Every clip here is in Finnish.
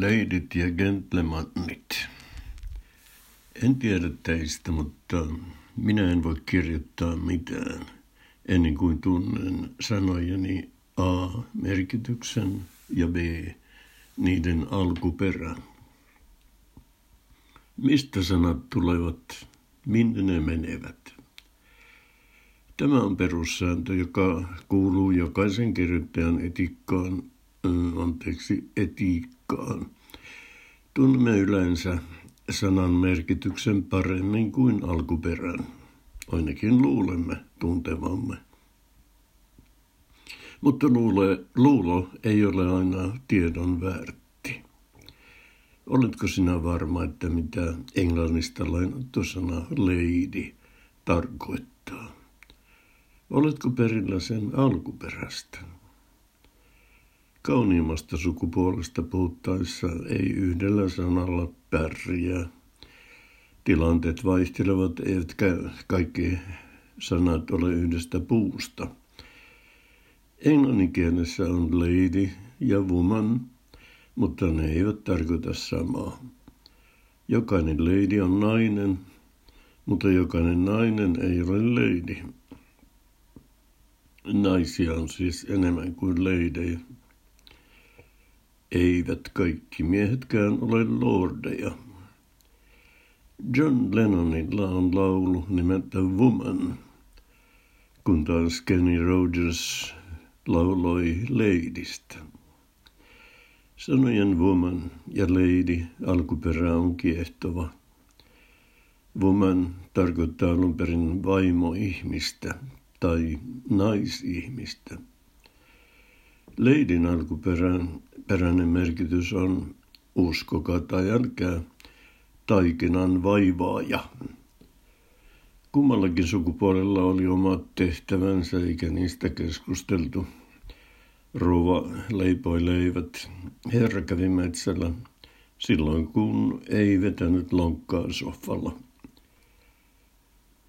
Leidit ja gentlemanit. En tiedä teistä, mutta minä en voi kirjoittaa mitään ennen kuin tunnen sanojeni A merkityksen ja B niiden alkuperän. Mistä sanat tulevat, minne ne menevät? Tämä on perussääntö, joka kuuluu jokaisen kirjoittajan etikkaan, anteeksi, etiikkaan. Tunnemme yleensä sanan merkityksen paremmin kuin alkuperän. Ainakin luulemme tuntevamme. Mutta luule, luulo ei ole aina tiedon väärti. Oletko sinä varma, että mitä englannista lainattu sana lady tarkoittaa? Oletko perillä sen alkuperästä? Kauniimmasta sukupuolesta puhuttaessa ei yhdellä sanalla pärjää. Tilanteet vaihtelevat, eivätkä kaikki sanat ole yhdestä puusta. Englanninkielessä on lady ja woman, mutta ne eivät tarkoita samaa. Jokainen lady on nainen, mutta jokainen nainen ei ole lady. Naisia on siis enemmän kuin leidejä. Eivät kaikki miehetkään ole lordeja. John Lennonilla on laulu nimeltä Woman, kun taas Kenny Rogers lauloi Ladystä. Sanojen woman ja lady alkuperä on kiehtova. Woman tarkoittaa alun perin vaimoihmistä tai naisihmistä. Leidin alkuperäinen merkitys on uskokaa tai älkää taikinan vaivaaja. Kummallakin sukupuolella oli omat tehtävänsä eikä niistä keskusteltu. Rouva leipoi leivät. Herra kävi metsällä silloin, kun ei vetänyt lonkkaa sohvalla.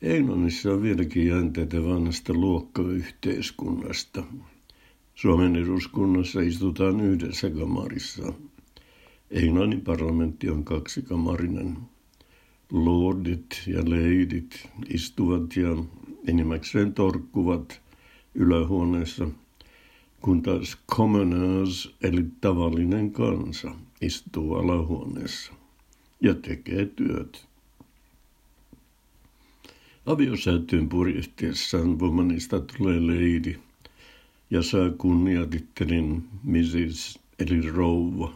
Englannissa on vieläkin jäänteitä vanhasta luokkayhteiskunnasta. Suomen eduskunnassa istutaan yhdessä kamarissa. Englannin parlamentti on kaksikamarinen. Lordit ja leidit istuvat ja enimmäkseen torkkuvat ylähuoneessa, kun taas commoners eli tavallinen kansa istuu alahuoneessa ja tekee työt. Aviosäätyyn purjehtiessaan womanista tulee lady ja saa kunniatittelin Mrs. eli rouva.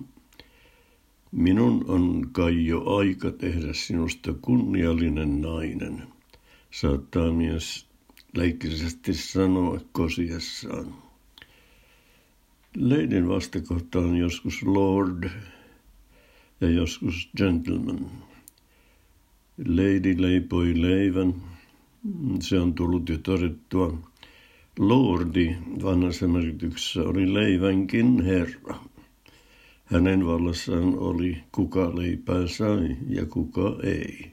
Minun on kai jo aika tehdä sinusta kunniallinen nainen, saattaa mies leikkisesti sanoa kosiessaan. Leidin vastakohta on joskus lord ja joskus gentleman. Lady leipoi leivän, se on tullut jo todettua. Lordi vanhassa merkityksessä oli leivänkin herra. Hänen vallassaan oli kuka leipää sai ja kuka ei.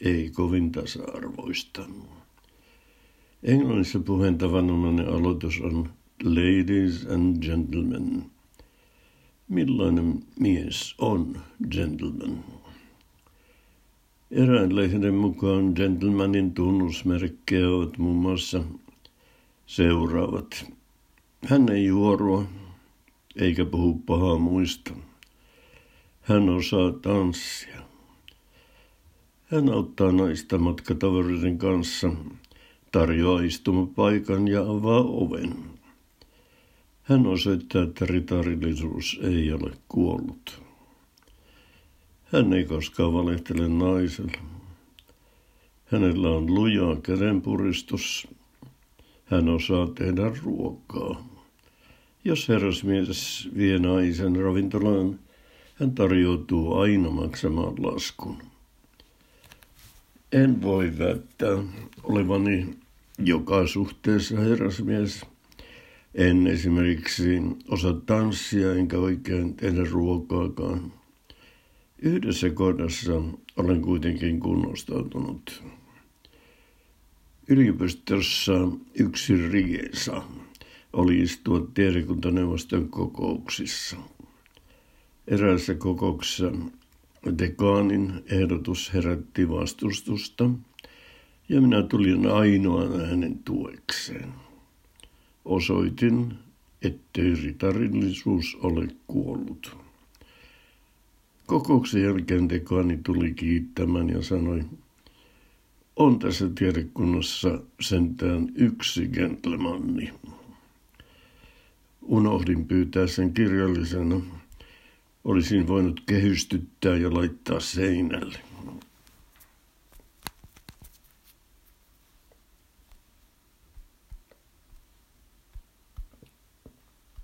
Ei kovin tasa-arvoista. Englannissa puheen tavanomainen aloitus on Ladies and Gentlemen. Millainen mies on gentleman? Erään lehden mukaan gentlemanin tunnusmerkkejä ovat muun muassa seuraavat. Hän ei juorua, eikä puhu pahaa muista. Hän osaa tanssia. Hän auttaa naista matkatavaroiden kanssa, tarjoaa istumapaikan ja avaa oven. Hän osoittaa, että ritarillisuus ei ole kuollut. Hän ei koskaan valehtele naiselle. Hänellä on lujaa kädenpuristus. Hän osaa tehdä ruokaa. Jos herrasmies vie naisen ravintolaan, hän tarjoutuu aina maksamaan laskun. En voi väittää olevani joka suhteessa herrasmies. En esimerkiksi osaa tanssia enkä oikein tehdä ruokaakaan. Yhdessä kohdassa olen kuitenkin kunnostautunut. Yliopistossa yksi riesa oli istua tiedekuntaneuvoston kokouksissa. Eräässä kokouksessa dekaanin ehdotus herätti vastustusta ja minä tulin ainoan hänen tuekseen. Osoitin, ettei ritarillisuus ole kuollut. Kokouksen jälkeen dekaani tuli kiittämään ja sanoi, on tässä tiedekunnassa sentään yksi gentlemanni. Unohdin pyytää sen kirjallisena. Olisin voinut kehystyttää ja laittaa seinälle.